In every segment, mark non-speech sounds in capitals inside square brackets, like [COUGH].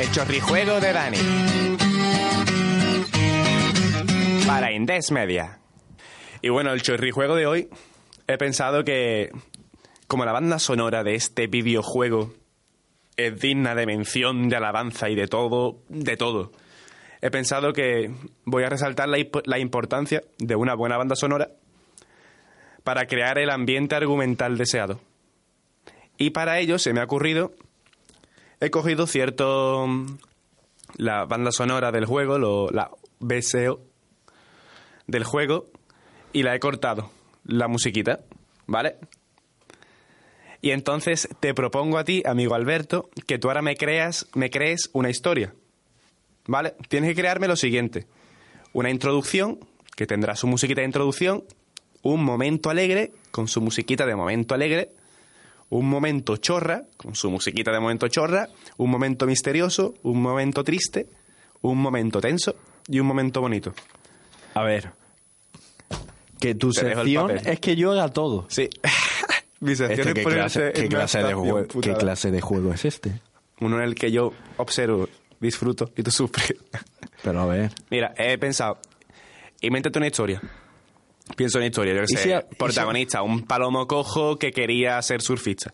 El chorrijuego de Dani. Para Indes Media. Y bueno, el chorrijuego de hoy he pensado que como la banda sonora de este videojuego es digna de mención, de alabanza y de todo, de todo. He pensado que voy a resaltar la, imp- la importancia de una buena banda sonora para crear el ambiente argumental deseado. Y para ello se me ha ocurrido, he cogido cierto la banda sonora del juego, lo- la BSO del juego, y la he cortado, la musiquita, ¿vale? Y entonces te propongo a ti, amigo Alberto, que tú ahora me creas, me crees una historia. ¿Vale? Tienes que crearme lo siguiente. Una introducción, que tendrá su musiquita de introducción, un momento alegre, con su musiquita de momento alegre, un momento chorra, con su musiquita de momento chorra, un momento misterioso, un momento triste, un momento tenso y un momento bonito. A ver. Que tu Te sección es que yo haga todo. Sí. [LAUGHS] Mi sección Este, es ¿qué, clase, qué de ¿Qué clase de juego es este? Uno en el que yo observo, disfruto y tú sufres. Pero a ver. Mira, he pensado, invéntate una historia. Pienso en una historia, yo que ¿Y sé, si a- y si- protagonista, un palomo cojo que quería ser surfista.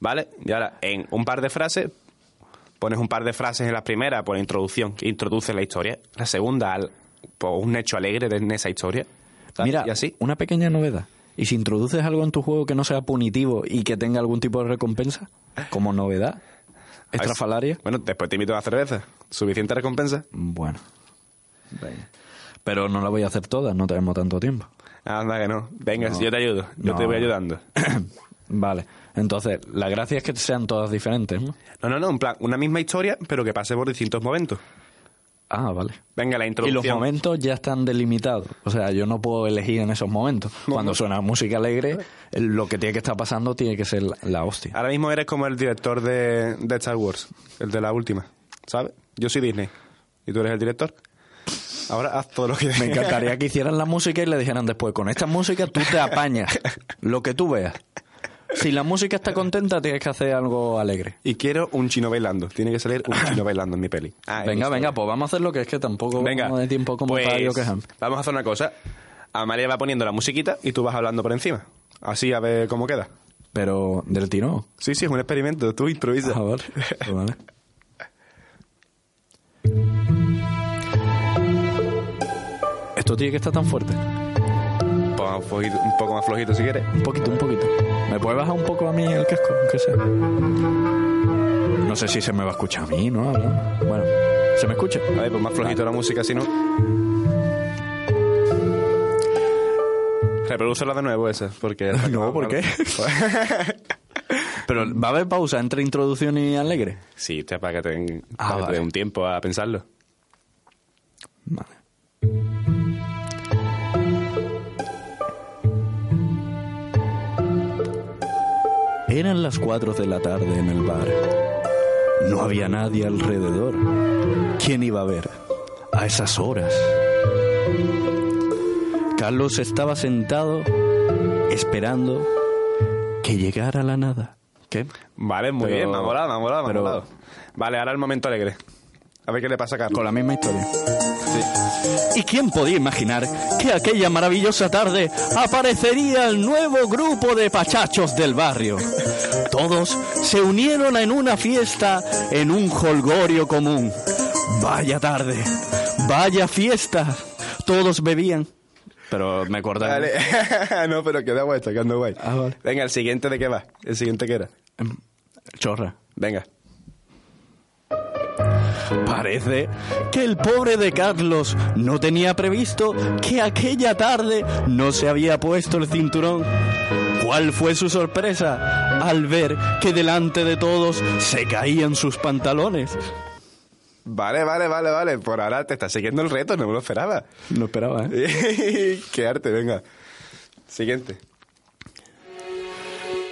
¿Vale? Y ahora, en un par de frases, pones un par de frases en la primera por introducción, que introduce la historia. La segunda, al- por un hecho alegre de en esa historia. ¿sabes? Mira, y así. una pequeña novedad. ¿Y si introduces algo en tu juego que no sea punitivo y que tenga algún tipo de recompensa? Como novedad. Estrafalaria. Bueno, después te invito a cerveza. ¿Suficiente recompensa? Bueno. Venga. Pero no la voy a hacer toda, no tenemos tanto tiempo. Anda que no. Venga, No. yo te ayudo. Yo No. te voy ayudando. [COUGHS] Vale. Entonces, la gracia es que sean todas diferentes, ¿no? No, no, no, en plan, una misma historia, pero que pase por distintos momentos. Ah, vale. Venga, la Y introducción. los momentos ya están delimitados. O sea, yo no puedo elegir en esos momentos. Cuando suena música alegre, el- lo que tiene que estar pasando tiene que ser la, la hostia. Ahora mismo eres como el director de, de Star Wars, el de la última, ¿sabes? Yo soy Disney y tú eres el director. Ahora haz todo lo que [LAUGHS] Me encantaría que hicieran la música y le dijeran después, con esta música tú te apañas, [LAUGHS] lo que tú veas. Si la música está contenta, tienes que hacer algo alegre. Y quiero un chino bailando. Tiene que salir un chino [LAUGHS] bailando en mi peli. Ah, venga, venga, pues vamos a hacer lo que es que tampoco Venga. vamos de tiempo como pues, para yo. Vamos a hacer una cosa. Amalia va poniendo la musiquita y tú vas hablando por encima. Así a ver cómo queda. Pero del tirón. Sí, sí, es un experimento. Tú improvisa. Ah, vale. Pues vale. Esto tiene que estar tan fuerte. Un poco, un poquito- un poco más flojito si quieres. Un poquito, un poquito. ¿Me puedes bajar un poco a mí el casco? Aunque sea. No sé si se me va a escuchar a mí, ¿no? Bueno, ¿se me escucha? A ver, pues más flojito la música, si no. Reprodúcela de nuevo esa, porque... [LAUGHS] No, ¿por qué? [LAUGHS] Pero va a haber pausa entre introducción y alegre. Sí, para que te, den- Ah, para que te dé un tiempo a pensarlo. Vale. Eran las cuatro de la tarde en el bar. No había nadie alrededor. ¿Quién iba a ver a esas horas? Carlos estaba sentado esperando que llegara la nada. ¿Qué? Vale, muy Pero- bien, me ha molado, me ha molado, me ha pero- molado. Vale, ahora el momento alegre. A ver qué le pasa a Carlos. Con la misma historia. ¿Y quién podía imaginar que aquella maravillosa tarde aparecería el nuevo grupo de pachachos del barrio? Todos se unieron en una fiesta en un holgorio común. Vaya tarde, vaya fiesta. Todos bebían. Pero me acordaba. Vale. [LAUGHS] no, pero queda guay, está quedando guay. Ah, vale. Venga, el siguiente de qué va. El siguiente que era. Chorra. Venga. Parece que el pobre de Carlos no tenía previsto que aquella tarde no se había puesto el cinturón. ¿Cuál fue su sorpresa al ver que delante de todos se caían sus pantalones? Vale, vale, vale, vale. Por ahora te está siguiendo el reto, no me lo esperaba. No esperaba, ¿eh? [LAUGHS] Qué arte, venga. Siguiente.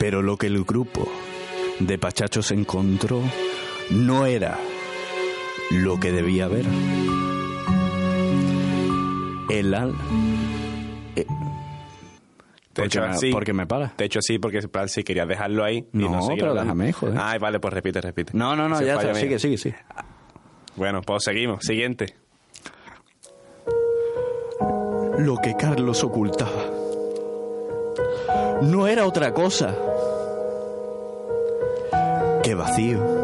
Pero lo que el grupo de Pachachos encontró no era lo que debía haber. El al... eh, Te he porque, hecho así. porque me para. Te he hecho así porque plan, si querías dejarlo ahí. y No, pero hablando. déjame, joder. Ay, vale, pues repite, repite. No, no, no, Ese ya está. Sigue, sigue, sigue. Bueno, pues seguimos. Siguiente. Lo que Carlos ocultaba no era otra cosa que vacío.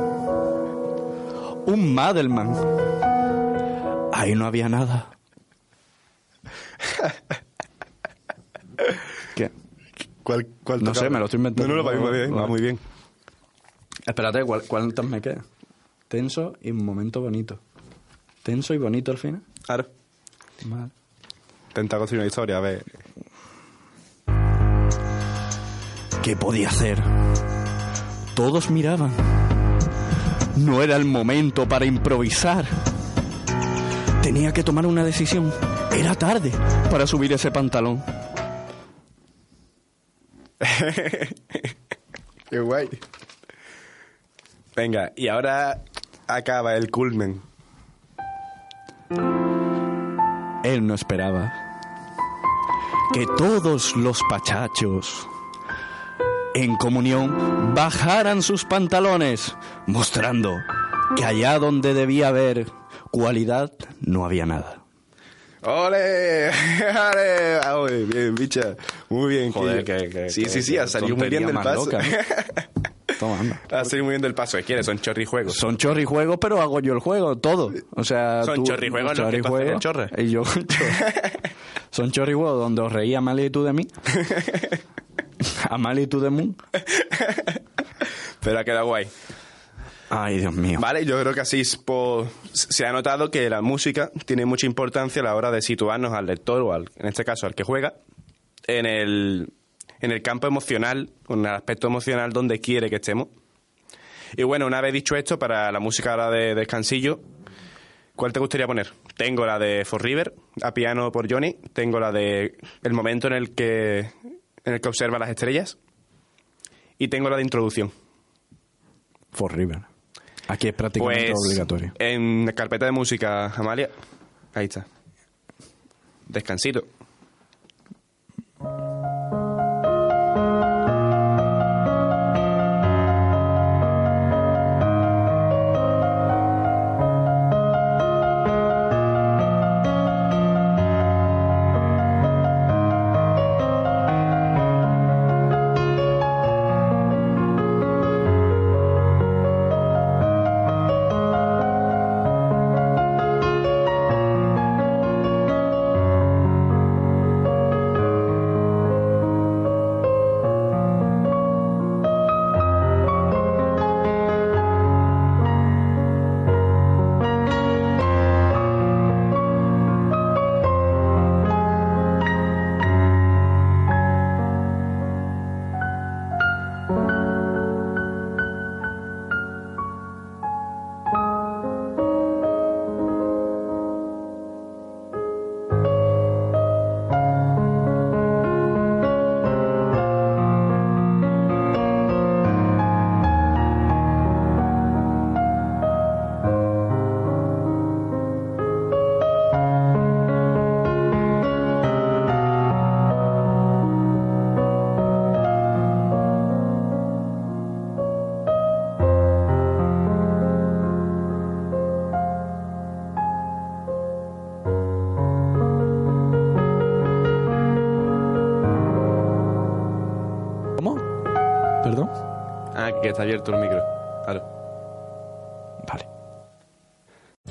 Un Madelman. Ahí no había nada. [LAUGHS] ¿Qué? ¿Cuál, cuál No sé, me lo estoy inventando. No, no, va muy bien, va muy bien. Espérate, ¿cuál- ¿cuántas me quedan? Tenso y un momento bonito. Tenso y bonito al final. Claro. Vale. Intenta construir una historia, a ver. ¿Qué podía hacer? Todos miraban. No era el momento para improvisar. Tenía que tomar una decisión. Era tarde para subir ese pantalón. [LAUGHS] Qué guay. Venga, y ahora acaba el culmen. Él no esperaba que todos los pachachos en comunión bajaran sus pantalones, mostrando que allá donde debía haber cualidad no había nada. ¡Ole! [LAUGHS] ¡Ale! Ah, bien, bicha. Muy bien. Joder, que- que- Sí, que- sí, sí, ha salido [LAUGHS] muy bien del paso. loca, Toma, anda. ha salido muy bien del paso. Es que son chorrijuegos. Son chorrijuegos, pero hago yo el juego, todo. O sea, Son tú- chorrijuegos los que tú haces el chorre. Y yo con chorre. [LAUGHS] Son chorrijuegos donde os reía Amalia y tú de mí. Amalia y tú de mí. Pero ha quedado guay. Ay, Dios mío. Vale, yo creo que así es por- se ha notado que la música tiene mucha importancia a la hora de situarnos al lector o al, en este caso al que juega en el, en el campo emocional, en el aspecto emocional donde quiere que estemos. Y bueno, una vez dicho esto, para la música ahora de descansillo, ¿cuál te gustaría poner? Tengo la de For River, a piano por Johnny, tengo la de el momento en el que en el que observa las estrellas y tengo la de introducción. For River. Aquí es prácticamente Pues obligatorio. en la carpeta de música, Amalia, ahí está. Descansito. ¿Perdón? Ah, que está abierto el micro. Claro.